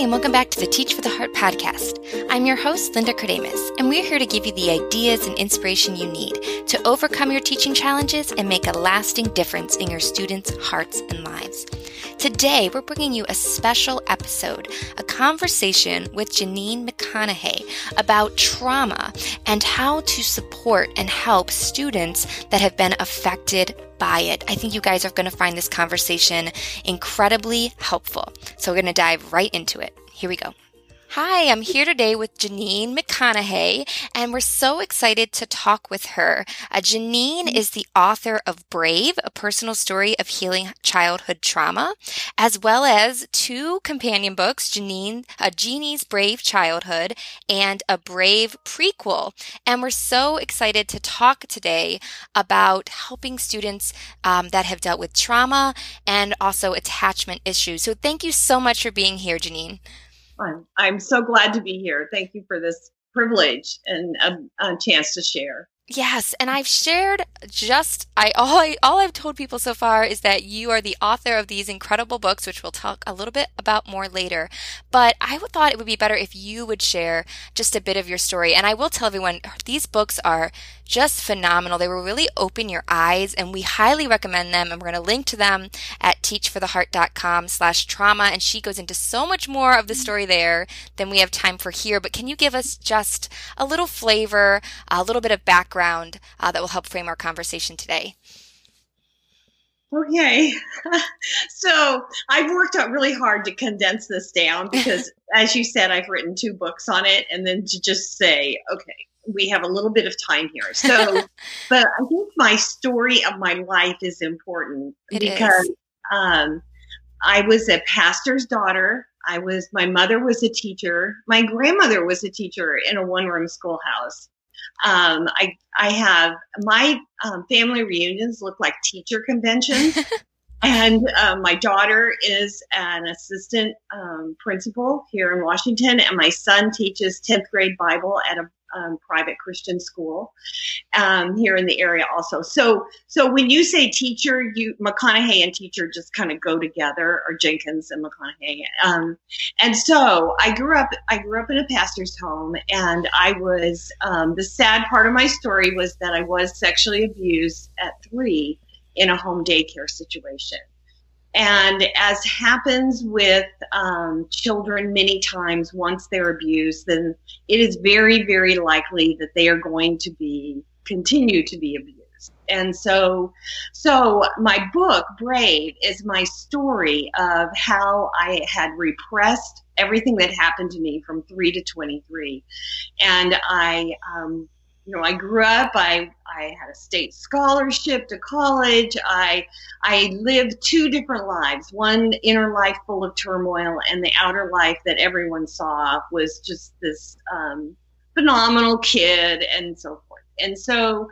and welcome back to the Teach for the Heart podcast. I'm your host, Linda Kardamis, and we're here to give you the ideas and inspiration you need to overcome your teaching challenges and make a lasting difference in your students' hearts and lives. Today, we're bringing you a special episode, a conversation with Janyne McConnaughey about trauma and how to support and help students that have been affected by it. I think you guys are going to find this conversation incredibly helpful. So we're going to dive right into it. Here we go. Hi, I'm here today with Janyne McConnaughey, and we're so excited to talk with her. Uh, Janyne is the author of Brave, a personal story of healing childhood trauma, as well as two companion books, Janyne, uh, Jeannie's Brave Childhood and a Brave prequel. And we're so excited to talk today about helping students um, that have dealt with trauma and also attachment issues. So thank you so much for being here, Janyne. I'm, I'm so glad to be here. Thank you for this privilege and a, a chance to share. Yes, and I've shared just I all I, all I've told people so far is that you are the author of these incredible books, which we'll talk a little bit about more later. But I thought it would be better if you would share just a bit of your story. And I will tell everyone these books are just phenomenal. They will really open your eyes, and we highly recommend them. And we're going to link to them at teachfortheheart.com/trauma. And she goes into so much more of the story there than we have time for here. But can you give us just a little flavor, a little bit of background? Background uh, that will help frame our conversation today. Okay. so I've worked out really hard to condense this down because, as you said, I've written two books on it. And then to just say, okay, we have a little bit of time here. So, but I think my story of my life is important it because is. Um, I was a pastor's daughter. I was, my mother was a teacher. My grandmother was a teacher in a one room schoolhouse. Um, I I have my um, family reunions look like teacher conventions. and um, my daughter is an assistant um, principal here in Washington, and my son teaches 10th grade Bible at a um, private Christian school um, here in the area also. So, so when you say teacher, you McConnaughey and teacher just kind of go together, or Jenkins and McConnaughey. Um, and so I grew up. I grew up in a pastor's home, and I was. Um, the sad part of my story was that I was sexually abused at three in a home daycare situation. And as happens with um, children many times, once they're abused, then it is very, very likely that they are going to be continue to be abused. And so, so my book Brave is my story of how I had repressed everything that happened to me from three to twenty three, and I. Um, you know, I grew up. I I had a state scholarship to college. I I lived two different lives. One inner life full of turmoil, and the outer life that everyone saw was just this um, phenomenal kid, and so forth. And so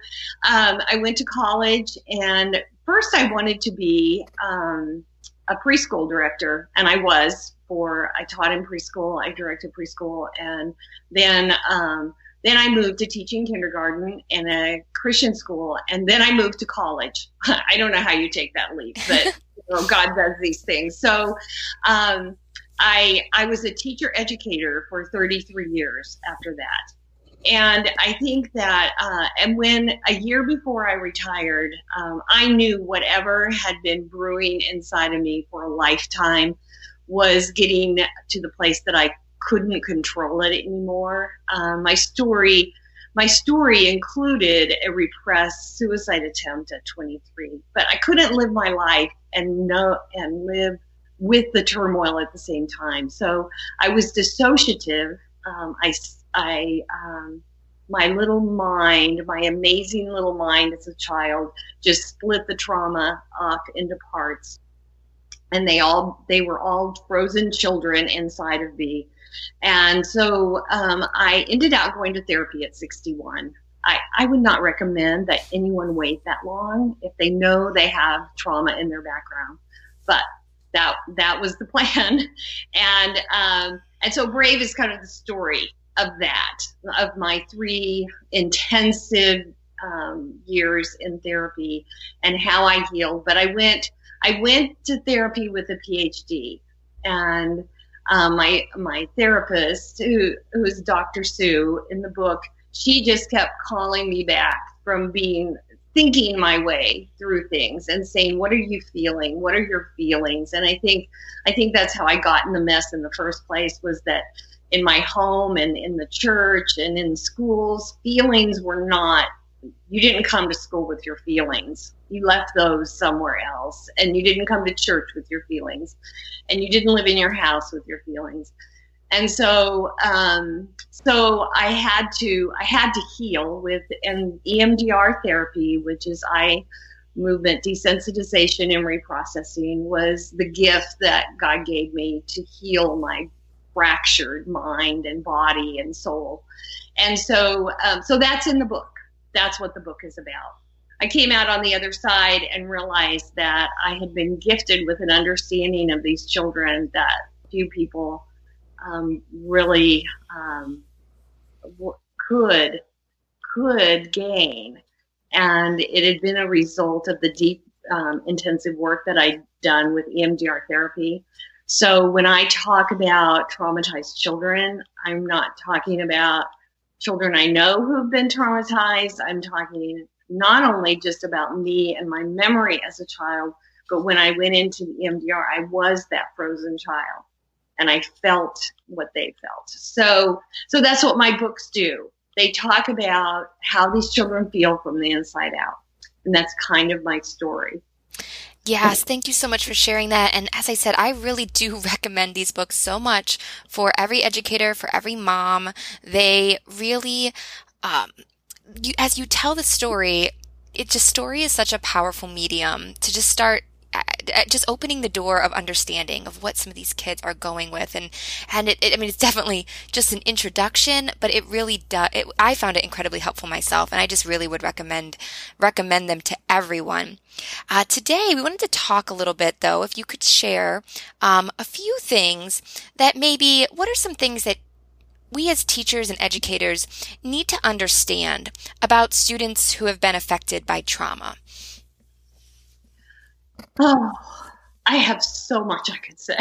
um, I went to college, and first I wanted to be um, a preschool director, and I was for I taught in preschool. I directed preschool, and then um, then I moved to teaching kindergarten in a Christian school, and then I moved to college. I don't know how you take that leap, but you know, God does these things. So um, I I was a teacher educator for 33 years after that. And I think that, uh, and when a year before I retired, um, I knew whatever had been brewing inside of me for a lifetime was getting to the place that I couldn't control it anymore. Um, my story, my story included a repressed suicide attempt at 23, but I couldn't live my life and know and live with the turmoil at the same time. So I was dissociative. Um, I, I, um, my little mind, my amazing little mind as a child, just split the trauma off into parts and they all they were all frozen children inside of me and so um, I ended up going to therapy at 61. I, I would not recommend that anyone wait that long if they know they have trauma in their background. But that that was the plan, and um, and so Brave is kind of the story of that of my three intensive um, years in therapy and how I healed. But I went I went to therapy with a PhD, and um, my my therapist, who who is Dr. Sue in the book, she just kept calling me back from being thinking my way through things and saying what are you feeling what are your feelings and i think i think that's how i got in the mess in the first place was that in my home and in the church and in schools feelings were not you didn't come to school with your feelings you left those somewhere else and you didn't come to church with your feelings and you didn't live in your house with your feelings and so um, so I had to I had to heal with an EMDR therapy, which is eye movement desensitization and reprocessing, was the gift that God gave me to heal my fractured mind and body and soul. And so um, so that's in the book. That's what the book is about. I came out on the other side and realized that I had been gifted with an understanding of these children that few people um, really um, could could gain, and it had been a result of the deep um, intensive work that I'd done with EMDR therapy. So when I talk about traumatized children, I'm not talking about children I know who've been traumatized. I'm talking not only just about me and my memory as a child, but when I went into the EMDR, I was that frozen child and I felt what they felt. So, so that's what my books do. They talk about how these children feel from the inside out. And that's kind of my story. Yes, thank you so much for sharing that. And as I said, I really do recommend these books so much for every educator, for every mom. They really, um, you, as you tell the story, it just story is such a powerful medium to just start just opening the door of understanding of what some of these kids are going with. And and it, it, I mean it's definitely just an introduction but it really does it, I found it incredibly helpful myself and I just really would recommend recommend them to everyone. Uh, today we wanted to talk a little bit though if you could share um, a few things that maybe what are some things that we as teachers and educators need to understand about students who have been affected by trauma Oh, I have so much I could say.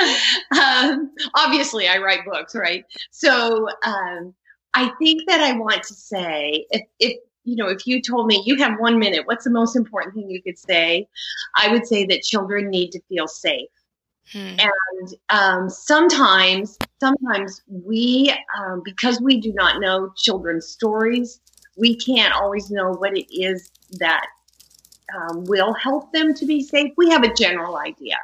um, obviously, I write books, right? So um, I think that I want to say if, if you know, if you told me you have one minute, what's the most important thing you could say? I would say that children need to feel safe. Hmm. And um, sometimes, sometimes we, um, because we do not know children's stories, we can't always know what it is that um, will help them to be safe. We have a general idea,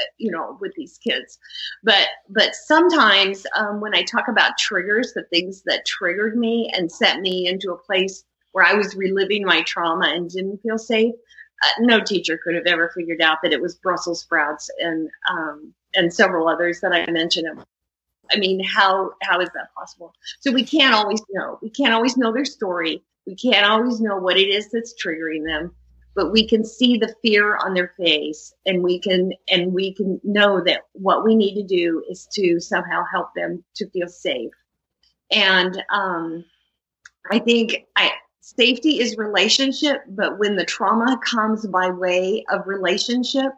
uh, you know, with these kids, but but sometimes um, when I talk about triggers, the things that triggered me and set me into a place where I was reliving my trauma and didn't feel safe, uh, no teacher could have ever figured out that it was Brussels sprouts and um, and several others that I mentioned. I mean, how how is that possible? So we can't always know. We can't always know their story. We can't always know what it is that's triggering them but we can see the fear on their face and we can and we can know that what we need to do is to somehow help them to feel safe. And um, i think i safety is relationship but when the trauma comes by way of relationship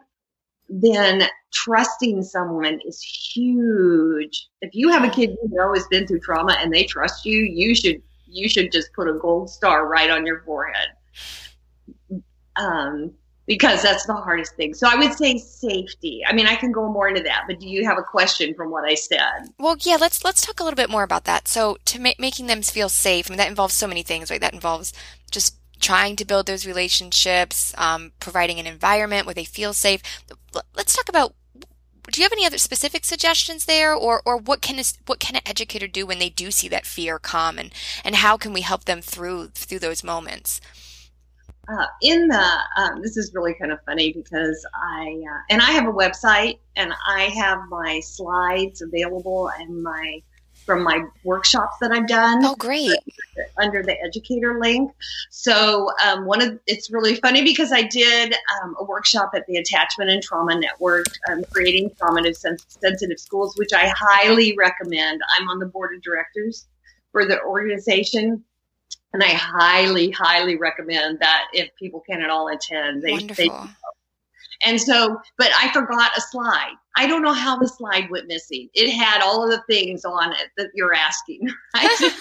then trusting someone is huge. If you have a kid you know has been through trauma and they trust you you should you should just put a gold star right on your forehead um, because that's the hardest thing. So I would say safety. I mean, I can go more into that, but do you have a question from what I said? Well, yeah, let's let's talk a little bit more about that. So to ma- making them feel safe, I mean, that involves so many things, right? That involves just trying to build those relationships, um, providing an environment where they feel safe. Let's talk about. Do you have any other specific suggestions there, or or what can a, what can an educator do when they do see that fear come, and and how can we help them through through those moments? Uh, in the um, this is really kind of funny because I uh, and I have a website and I have my slides available and my from my workshops that I've done. Oh, great! Under the educator link. So um, one of it's really funny because I did um, a workshop at the Attachment and Trauma Network, um, creating trauma sensitive schools, which I highly recommend. I'm on the board of directors for the organization and I highly, highly recommend that if people can at all attend, they, they And so, but I forgot a slide. I don't know how the slide went missing. It had all of the things on it that you're asking. Right?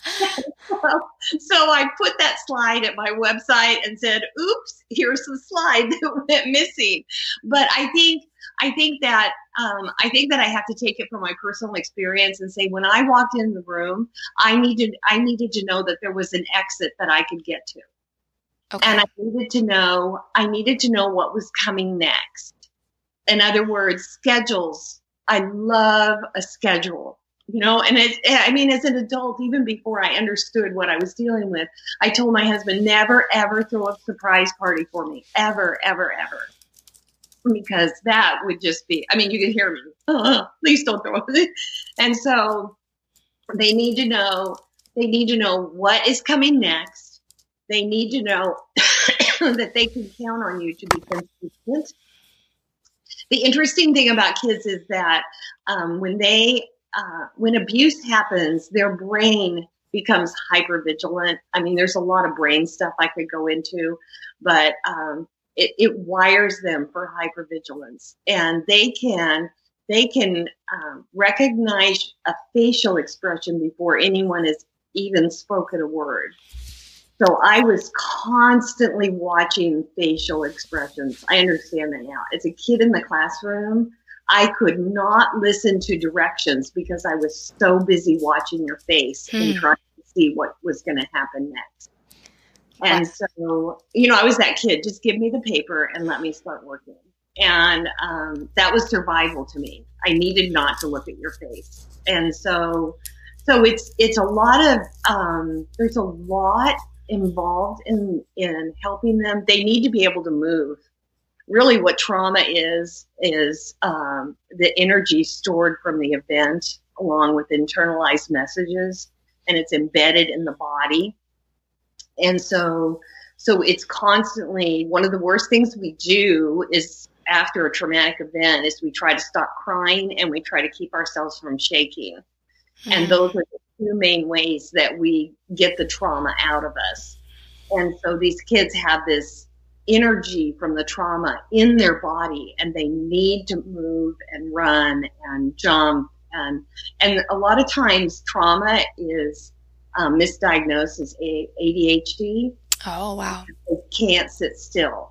so I put that slide at my website and said, "Oops, here's the slide that went missing." But I think I think that um, I think that I have to take it from my personal experience and say when I walked in the room, I needed I needed to know that there was an exit that I could get to. Okay. And I needed to know, I needed to know what was coming next. In other words, schedules. I love a schedule, you know, and I mean, as an adult, even before I understood what I was dealing with, I told my husband, never, ever throw a surprise party for me. Ever, ever, ever. Because that would just be, I mean, you can hear me. Oh, please don't throw it. And so they need to know, they need to know what is coming next they need to know that they can count on you to be consistent. The interesting thing about kids is that um, when they uh, when abuse happens, their brain becomes hyper vigilant. I mean, there's a lot of brain stuff I could go into, but um, it, it, wires them for hyper vigilance, and they can they can um, recognize a facial expression before anyone has even spoken a word. So I was constantly watching facial expressions. I understand that now. As a kid in the classroom, I could not listen to directions because I was so busy watching your face hmm. and trying to see what was going to happen next. And so, you know, I was that kid. Just give me the paper and let me start working. And um, that was survival to me. I needed not to look at your face. And so, so it's it's a lot of um, there's a lot involved in in helping them, they need to be able to move. Really, what trauma is is um, the energy stored from the event, along with internalized messages, and it's embedded in the body. And so, so it's constantly one of the worst things we do is after a traumatic event is we try to stop crying and we try to keep ourselves from shaking. And hmm. those are the two main ways that we get the trauma out of us. And so these kids have this energy from the trauma in their body and they need to move and run and jump and and a lot of times trauma is um, misdiagnosed as ADHD. Oh wow! They can't sit still,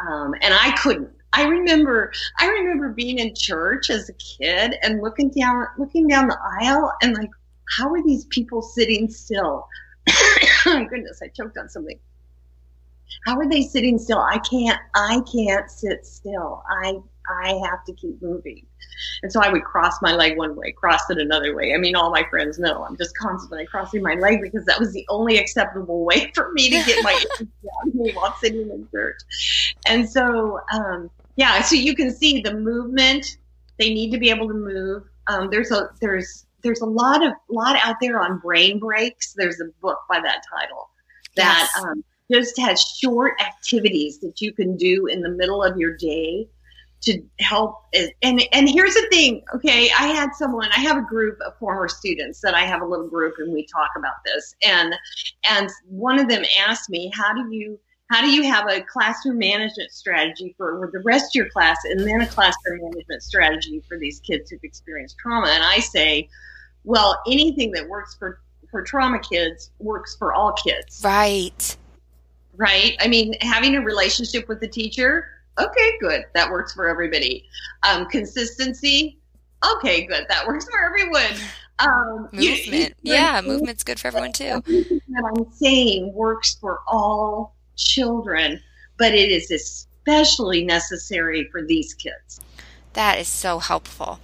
um, and I couldn't. I remember I remember being in church as a kid and looking down looking down the aisle and like how are these people sitting still? goodness, I choked on something. How are they sitting still? I can't, I can't sit still. I, I have to keep moving. And so I would cross my leg one way, cross it another way. I mean, all my friends know I'm just constantly crossing my leg because that was the only acceptable way for me to get my energy out of me while sitting in church. And so, um, yeah, so you can see the movement. They need to be able to move. Um, there's a there's there's a lot of lot out there on brain breaks. There's a book by that title that yes. um, just has short activities that you can do in the middle of your day to help and and here's the thing okay i had someone i have a group of former students that i have a little group and we talk about this and and one of them asked me how do you how do you have a classroom management strategy for the rest of your class and then a classroom management strategy for these kids who've experienced trauma and i say well, anything that works for for trauma kids works for all kids. Right. Right. I mean, having a relationship with the teacher, okay, good. That works for everybody. Um, consistency, okay, good. That works for everyone. Um, Movement. You, you, yeah, movement's good for everyone too. That I'm saying works for all children, but it is especially necessary for these kids. That is so helpful.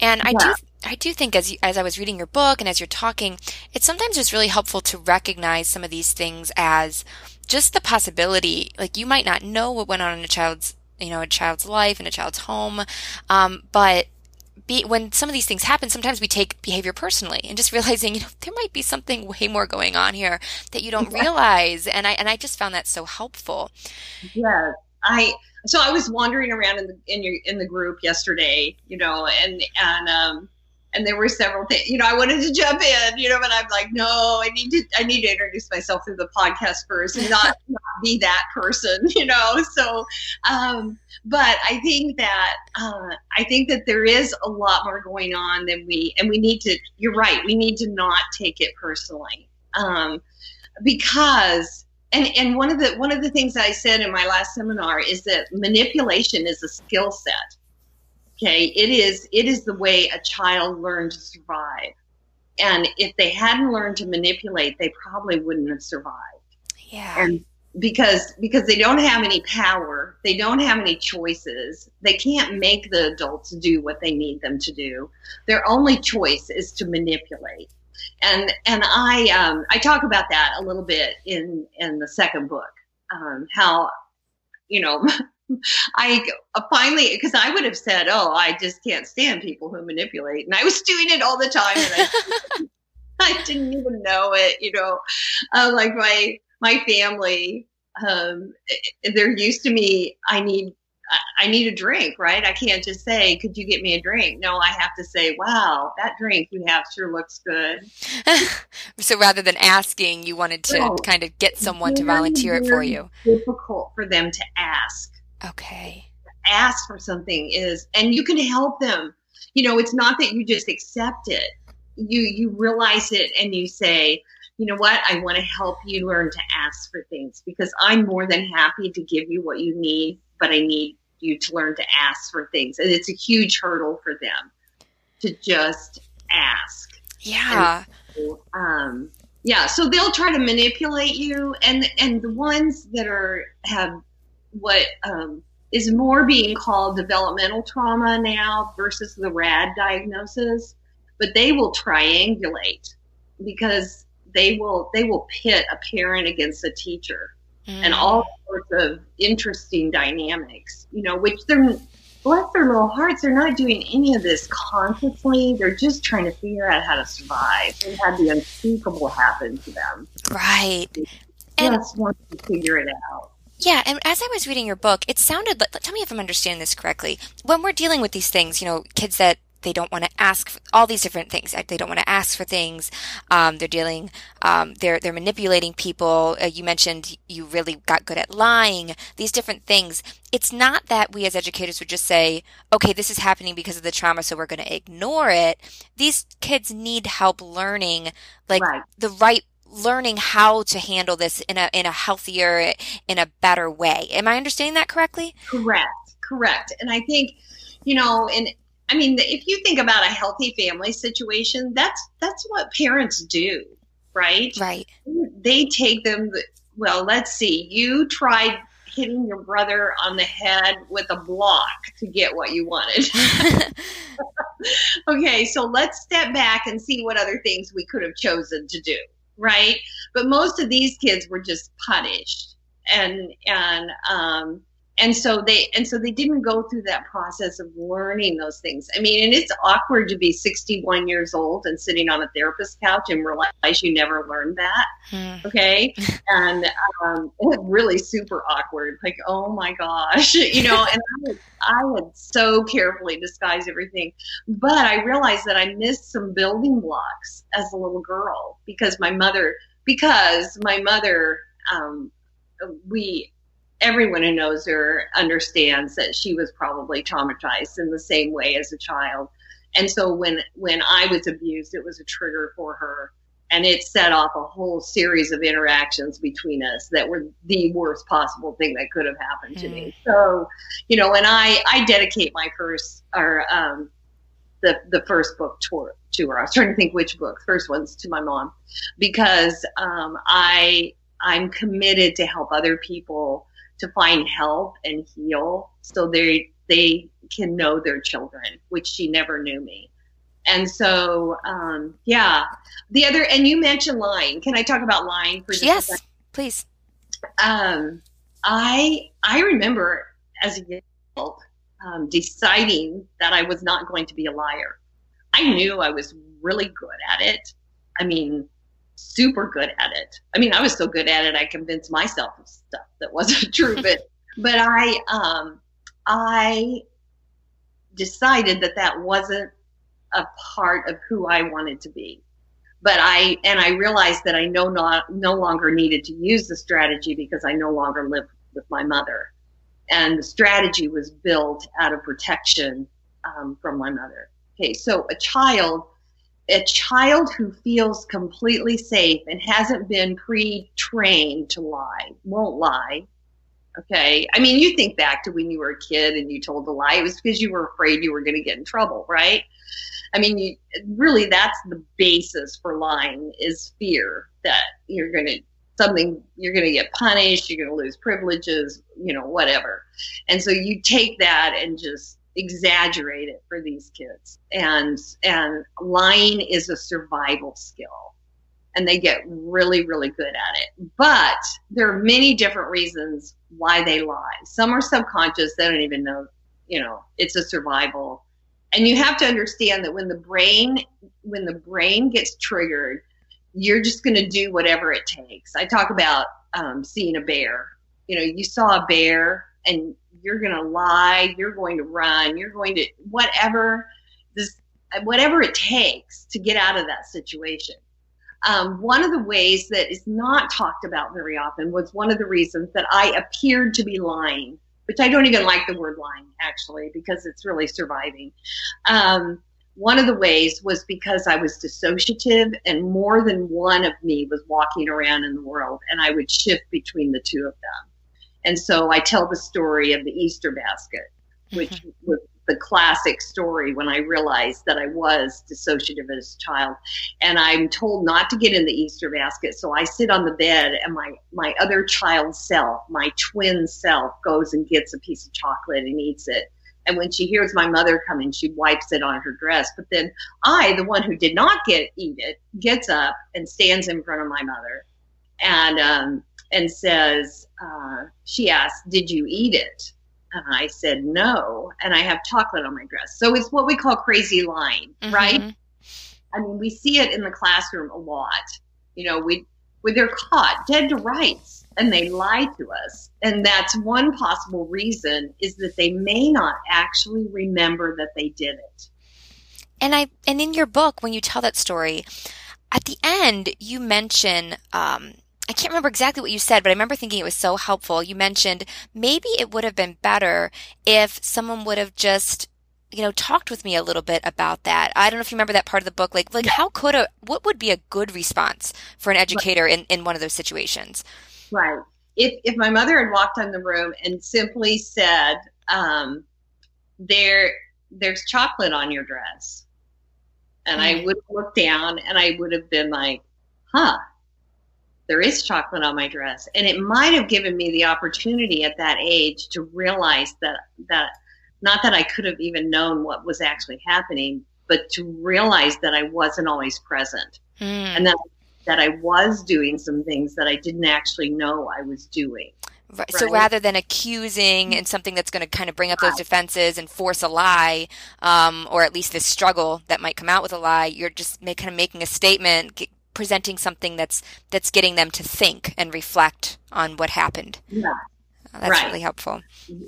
And I do I do think as you, as I was reading your book and as you're talking, it's sometimes just really helpful to recognize some of these things as just the possibility. Like you might not know what went on in a child's you know a child's life in a child's home, um, but be, when some of these things happen, sometimes we take behavior personally and just realizing, you know, there might be something way more going on here that you don't realize. And I, and I just found that so helpful. Yeah. I, so I was wandering around in the, in your, in the group yesterday, you know, and, and, um, and there were several things you know i wanted to jump in you know but i'm like no i need to i need to introduce myself through the podcast first and not, not be that person you know so um but i think that uh i think that there is a lot more going on than we and we need to you're right we need to not take it personally um because and and one of the one of the things I said in my last seminar is that manipulation is a skill set. Okay, it is it is the way a child learned to survive. And if they hadn't learned to manipulate, they probably wouldn't have survived. Yeah. And because because they don't have any power, they don't have any choices. They can't make the adults do what they need them to do. Their only choice is to manipulate and and I um, I talk about that a little bit in in the second book. Um, how you know I finally because I would have said, oh, I just can't stand people who manipulate, and I was doing it all the time, and I, I didn't even know it. You know, uh, like my my family um, they're used to me. I need I need a drink, right? I can't just say, "Could you get me a drink?" No, I have to say, "Wow, that drink you have sure looks good." so rather than asking, you wanted to no, kind of get someone to volunteer it for you. Difficult for them to ask. Okay. Ask for something is, and you can help them. You know, it's not that you just accept it. You you realize it and you say, you know what? I want to help you learn to ask for things because I'm more than happy to give you what you need but I need you to learn to ask for things. And it's a huge hurdle for them to just ask. Yeah. So, um, yeah. So they'll try to manipulate you, and and the ones that are have what um, is more being called developmental trauma now versus the RAD diagnosis, but they will triangulate because they will they will pit a parent against a teacher mm. and all sorts of interesting dynamics, you know, which they're, bless their little hearts, they're not doing any of this consciously. They're just trying to figure out how to survive and have had the unspeakable happen to them. Right. They and just want to figure it out. Yeah, and as I was reading your book, it sounded like, tell me if I'm understanding this correctly. When we're dealing with these things, you know, kids that they don't want to ask all these different things. They don't want to ask for things. Um, they're dealing. Um, they're they're manipulating people. Uh, you mentioned you really got good at lying. These different things. It's not that we as educators would just say, "Okay, this is happening because of the trauma, so we're going to ignore it." These kids need help learning, like right. the right learning how to handle this in a in a healthier, in a better way. Am I understanding that correctly? Correct. Correct. And I think, you know, and I mean, if you think about a healthy family situation, that's that's what parents do, right? Right. They take them. Well, let's see. You tried hitting your brother on the head with a block to get what you wanted. okay, so let's step back and see what other things we could have chosen to do, right? But most of these kids were just punished, and and um, and so they and so they didn't go through that process of learning those things. I mean and it's awkward to be 61 years old and sitting on a therapist couch and realize you never learned that hmm. okay? And um, it really super awkward like oh my gosh you know and I, would, I would so carefully disguise everything. But i realized that i missed some building blocks as a little girl because my mother because my mother um, we everyone who knows her understands that she was probably traumatized in the same way as a child. And so when when I was abused, it was a trigger for her, and it set off a whole series of interactions between us that were the worst possible thing that could have happened to mm. me. So, you know, and I I dedicate my first or um, the the first book to, to her. I was trying to think which book. First one's to my mom because um, I I'm committed to help other people to find help and heal so they they can know their children, which she never knew me. And so, um, yeah, the other, and you mentioned lying. Can I talk about lying for just yes, please? Um, I I remember as a young um, deciding that I was not going to be a liar. I knew I was really good at it. I mean, super good at it. I mean, I was so good at it, I convinced myself of stuff that wasn't true. But but I um, I decided that that wasn't a part of who I wanted to be. But I and I realized that I no not no longer needed to use the strategy because I no longer lived with my mother, and the strategy was built out of protection um, from my mother. Okay, so a child a child who feels completely safe and hasn't been pre-trained to lie won't lie. Okay? I mean you think back to when you were a kid and you told a lie. It was because you were afraid you were going to get in trouble right? I mean you, really that's the basis for lying is fear that you're going to something you're going to get punished you're going to lose privileges you know whatever. And so you take that and just exaggerate it for these kids. And and lying is a survival skill. And they get really, really good at it. But there are many different reasons why they lie. Some are subconscious, they don't even know, you know, it's a survival. And you have to understand that when the brain when the brain gets triggered, you're just going to do whatever it takes. I talk about um, seeing a bear. You know, you saw a bear and you're going to lie, you're going to run, you're going to whatever this whatever it takes to get out of that situation. Um, one of the ways that is not talked about very often was one of the reasons that I appeared to be lying, which I don't even like the word lying actually because it's really surviving. Um, one of the ways was because I was dissociative and more than one of me was walking around in the world and I would shift between the two of them. And so I tell the story of the Easter basket, which mm-hmm. was the classic story when I realized that I was dissociative as a child. And I'm told not to get in the Easter basket. So I sit on the bed and my, my other child self, my twin self, goes and gets a piece of chocolate and eats it. And when she hears my mother coming, she wipes it on her dress. But then I, the one who did not get eat it, gets up and stands in front of my mother and um, and says, uh, she asked, Did you eat it? And I said, No. And I have chocolate on my dress. So it's what we call crazy lying, mm-hmm. right? I mean, we see it in the classroom a lot. You know, we, when they're caught dead to rights and they lie to us. And that's one possible reason is that they may not actually remember that they did it. And I, and in your book, when you tell that story, at the end, you mention, um, I can't remember exactly what you said, but I remember thinking it was so helpful. You mentioned maybe it would have been better if someone would have just you know talked with me a little bit about that. I don't know if you remember that part of the book. Like like how could a what would be a good response for an educator in in one of those situations? Right. If if my mother had walked in the room and simply said um there there's chocolate on your dress and mm. i would look down and i would have been like huh there is chocolate on my dress. And it might have given me the opportunity at that age to realize that, that not that I could have even known what was actually happening, but to realize that I wasn't always present mm. and that, that I was doing some things that I didn't actually know I was doing. Right. So rather than accusing and something that's going to kind of bring up those defenses and force a lie, um, or at least this struggle that might come out with a lie, you're just make, kind of making a statement, presenting something that's that's getting them to think and reflect on what happened. Yeah. Uh, that's right. really helpful.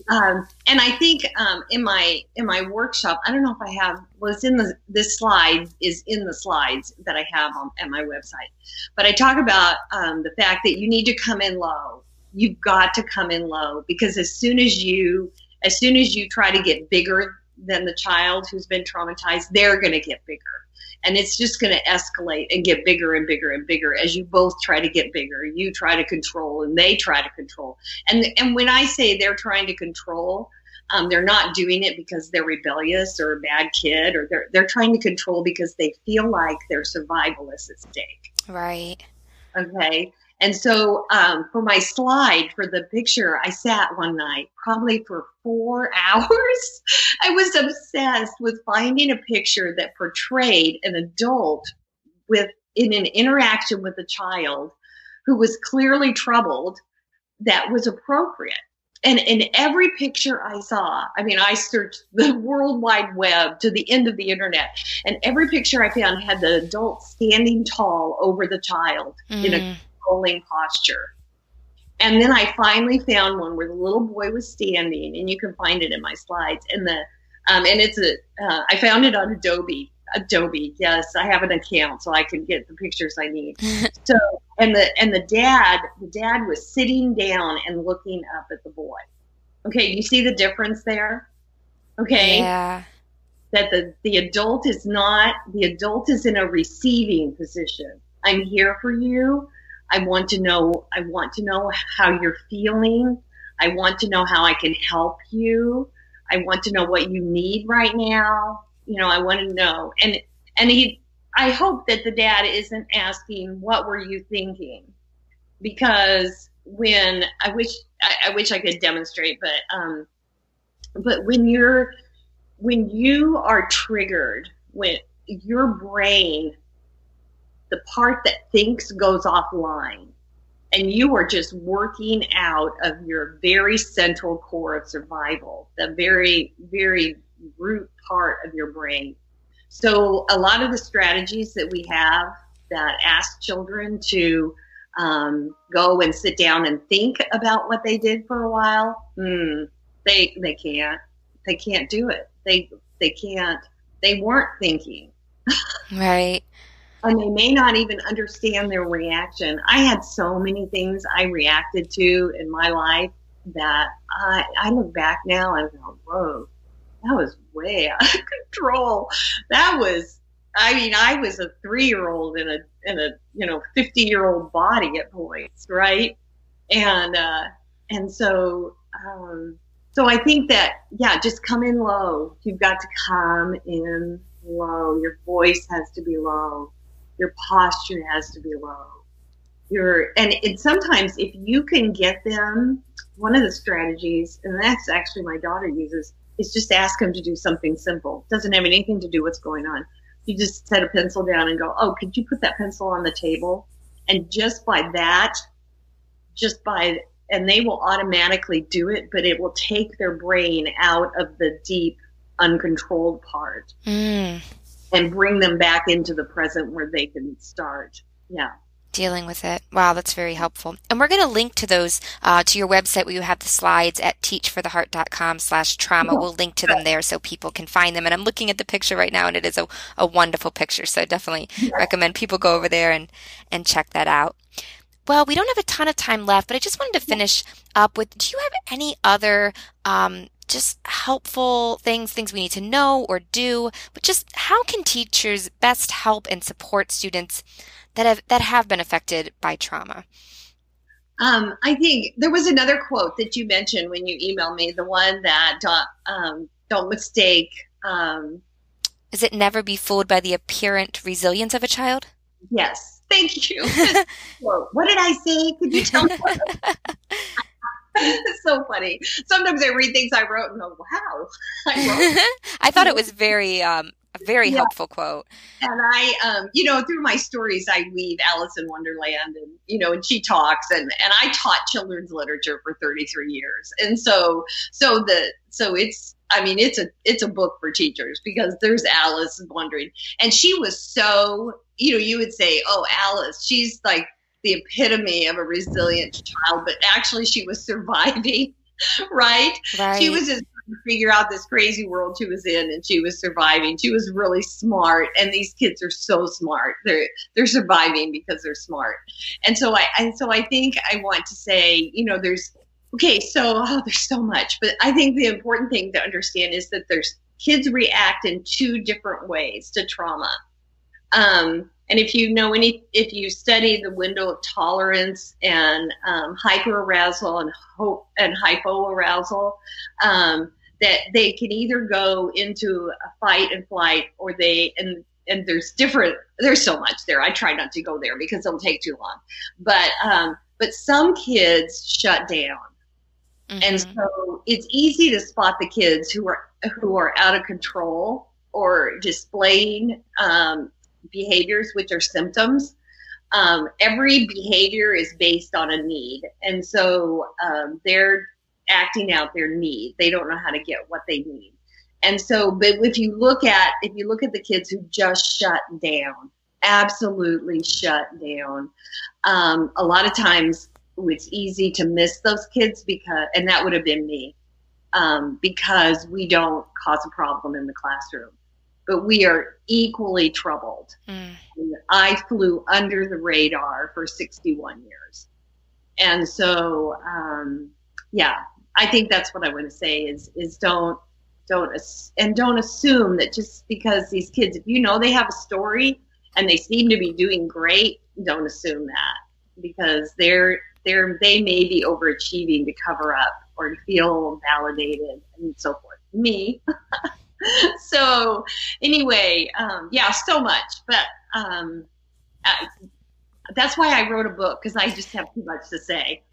Um, and I think um, in my in my workshop, I don't know if I have was in the this slide is in the slides that I have on at my website, but I talk about um, the fact that you need to come in low. You've got to come in low because as soon as you as soon as you try to get bigger than the child who's been traumatized, they're going to get bigger and it's just going to escalate and get bigger and bigger and bigger as you both try to get bigger. You try to control and they try to control. And and when i say they're trying to control um, they're not doing it because they're rebellious or a bad kid or they're they're trying to control because they feel like their survival is at stake. Right okay and so um, for my slide for the picture, I sat one night probably for four hours. I was obsessed with finding a picture that portrayed an adult with in an interaction with a child who was clearly troubled that was appropriate. And in every picture I saw, I mean, I searched the World Wide Web to the end of the internet, and every picture I found had the adult standing tall over the child mm. in a mm controlling posture. And then I finally found one where the little boy was standing, and you can find it in my slides. And the um, and it's a uh, I found it on Adobe Adobe. Yes, I have an account, so I can get the pictures I need. so, and the and the dad, the dad was sitting down and looking up at the boy. Okay, you see the difference there? Okay. Yeah. That the the adult is not the adult is in a receiving position. I'm here for you. I want to know I want to know how you're feeling. I want to know how I can help you. I want to know what you need right now. You know, I want to know. And and he I hope that the dad isn't asking what were you thinking? Because when I wish I, I wish I could demonstrate, but um but when you're when you are triggered, when your brain, the part that thinks goes offline, and you are just working out of your very central core of survival, the very, very root part of your brain. So, a lot of the strategies that we have that ask children to um, go and sit down and think about what they did for a while, mm, they they can't. They can't do it. They they can't. They weren't thinking. Right. and they may not even understand their reaction. I had so many things I reacted to in my life that I, I look back now and go, whoa, that was way out of control. That was, I mean, I was a three year old in a, in a, you know, 50 year old body at points, right? And, uh, and so, um, so I think that, yeah, just come in low. You've got to come in low. Your voice has to be low your posture has to be low. Your and it sometimes if you can get them, one of the strategies, and that's actually my daughter uses, is just ask them to do something simple. Doesn't have anything to do what's going on. You just set a pencil down and go, oh, could you put that pencil on the table? And just by that, just by and they will automatically do it, but it will take their brain out of the deep, uncontrolled part. Mm and bring them back into the present where they can start. Yeah. Dealing with it. Wow, that's very helpful. And we're going to link to those uh, to your website where you have the slides at teachfortheheart.com slash trauma. We'll link to them there so people can find them. And I'm looking at the picture right now and it is a, a wonderful picture. So I definitely recommend people go over there and, and check that out. Well, we don't have a ton of time left, but I just wanted to finish up with do you have any other um, just helpful things, things we need to know or do, but just how can teachers best help and support students that have that have been affected by trauma? Um, I think there was another quote that you mentioned when you emailed me, the one that um, don't mistake. Um, Is it never be fooled by the apparent resilience of a child? Yes, thank you. what did I say? Could you tell me? it's so funny. Sometimes I read things I wrote and go, wow. I, I thought it was very um, a very yeah. helpful quote. And I, um, you know, through my stories, I weave Alice in Wonderland, and you know, and she talks, and and I taught children's literature for 33 years, and so so the so it's. I mean, it's a it's a book for teachers because there's Alice wondering, and she was so you know you would say, oh, Alice, she's like the epitome of a resilient child, but actually she was surviving, right? right. She was to figure out this crazy world she was in and she was surviving. She was really smart and these kids are so smart. They're they're surviving because they're smart. And so I and so I think I want to say, you know, there's okay, so oh, there's so much, but I think the important thing to understand is that there's kids react in two different ways to trauma. Um, and if you know any, if you study the window of tolerance and um, hyperarousal and hope and hypoarousal, um, that they can either go into a fight and flight, or they and and there's different. There's so much there. I try not to go there because it'll take too long. But um, but some kids shut down, mm-hmm. and so it's easy to spot the kids who are who are out of control or displaying um, behaviors, which are symptoms. Um, every behavior is based on a need. And so um, they're acting out their need. They don't know how to get what they need. And so, but if you look at, if you look at the kids who just shut down, absolutely shut down, um, a lot of times it's easy to miss those kids because, and that would have been me, um, because we don't cause a problem in the classroom but we are equally troubled. Mm. I flew under the radar for 61 years. And so, um, yeah, I think that's what I want to say is, is don't, don't, and don't assume that just because these kids, if you know they have a story and they seem to be doing great, don't assume that because they're, they're, they may be overachieving to cover up or to feel validated and so forth. Me. so anyway, um, yeah, so much, but um, I, that's why I wrote a book because I just have too much to say.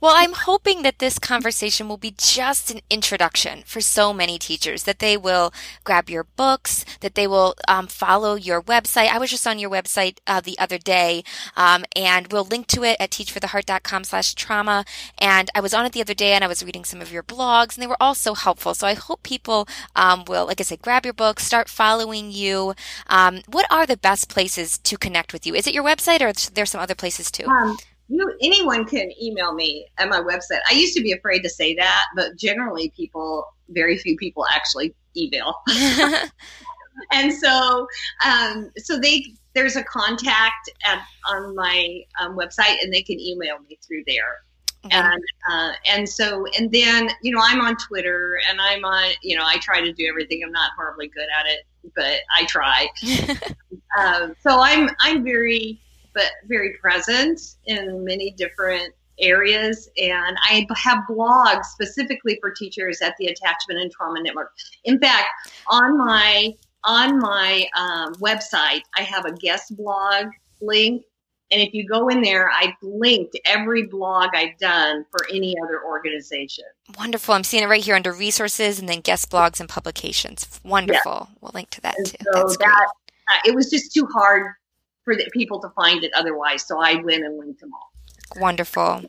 well, I'm hoping that this conversation will be just an introduction for so many teachers that they will grab your books, that they will um, follow your website. I was just on your website uh, the other day, um, and we'll link to it at teachfortheheart.com slash trauma. And I was on it the other day and I was reading some of your blogs and they were all so helpful. So I hope people um, will, like I said, grab your book, start following you. Um, what are the best places to connect with you? Is it your website or are there some other places too. You, anyone can email me at my website. I used to be afraid to say that, but generally, people, very few people actually email. and so, um, so they there's a contact at, on my um, website, and they can email me through there. Mm-hmm. And uh, and so and then you know I'm on Twitter and I'm on you know I try to do everything. I'm not horribly good at it, but I try. um, so I'm I'm very but very present in many different areas. And I have blogs specifically for teachers at the Attachment and Trauma Network. In fact, on my on my um, website, I have a guest blog link. And if you go in there, I've linked every blog I've done for any other organization. Wonderful. I'm seeing it right here under resources and then guest blogs and publications. Wonderful. Yeah. We'll link to that and too. So That's that, uh, it was just too hard for the people to find it otherwise. So I went and linked them all. Wonderful.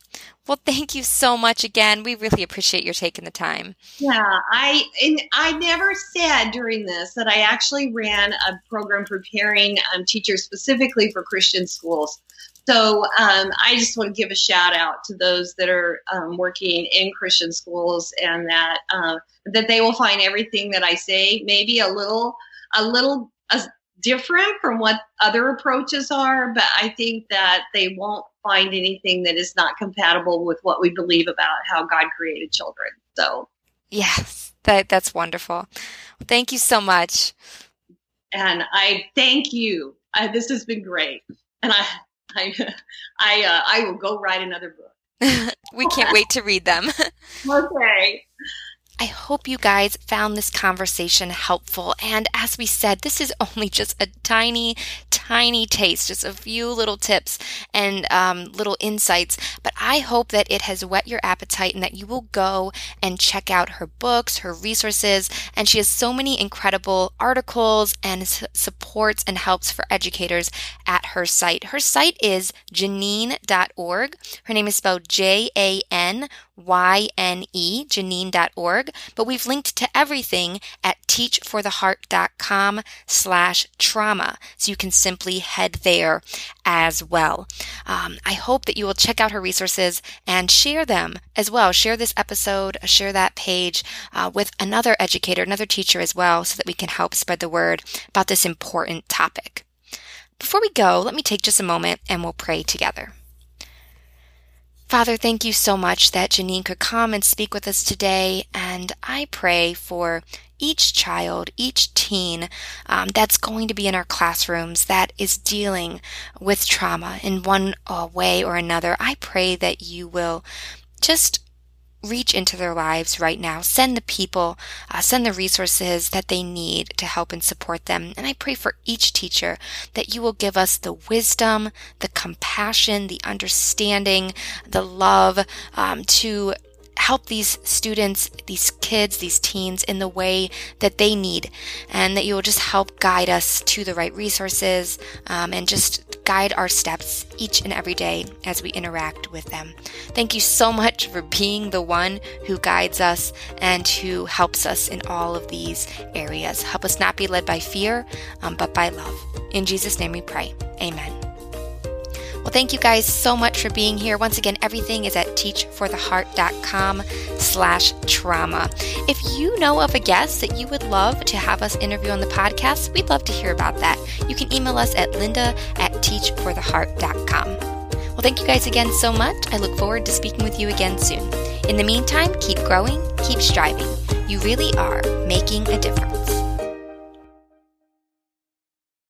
Well, thank you so much again. We really appreciate your taking the time. Yeah, I and I never said during this that I actually ran a program preparing um, teachers specifically for Christian schools. So um, I just want to give a shout out to those that are um, working in Christian schools, and that uh, that they will find everything that I say maybe a little a little a, different from what other approaches are, but I think that they won't find anything that is not compatible with what we believe about how God created children. So, yes, that that's wonderful. Thank you so much. And I thank you. I, this has been great, and I I I uh, I will go write another book. we can't wait to read them. okay. I hope you guys found this conversation helpful. And as we said, this is only just a tiny, tiny taste, just a few little tips and um, little insights. But I hope that it has whet your appetite and that you will go and check out her books, her resources. And she has so many incredible articles and supports and helps for educators at her site. Her site is Janyne.org. Her name is spelled J A N Y-N-E, Janyne.org, but we've linked to everything at teachfortheheart.com slash trauma. So you can simply head there as well. Um, I hope that you will check out her resources and share them as well. Share this episode, share that page uh, with another educator, another teacher as well, so that we can help spread the word about this important topic. Before we go, let me take just a moment and we'll pray together. Father, thank you so much that Janyne could come and speak with us today. And I pray for each child, each teen um, that's going to be in our classrooms that is dealing with trauma in one uh, way or another. I pray that you will just reach into their lives right now. Send the people, uh, send the resources that they need to help and support them. And I pray for each teacher that you will give us the wisdom, the compassion, the understanding, the love um, to help these students, these kids, these teens in the way that they need, and that you will just help guide us to the right resources um, and just guide our steps each and every day as we interact with them. Thank you so much for being the one who guides us and who helps us in all of these areas. Help us not be led by fear, um, but by love. In Jesus' name we pray. Amen. Well, thank you guys so much for being here. Once again, everything is at teachfortheheart.com slash trauma. If you know of a guest that you would love to have us interview on the podcast, we'd love to hear about that. You can email us at linda at teachfortheheart.com. Well, thank you guys again so much. I look forward to speaking with you again soon. In the meantime, keep growing, keep striving. You really are making a difference.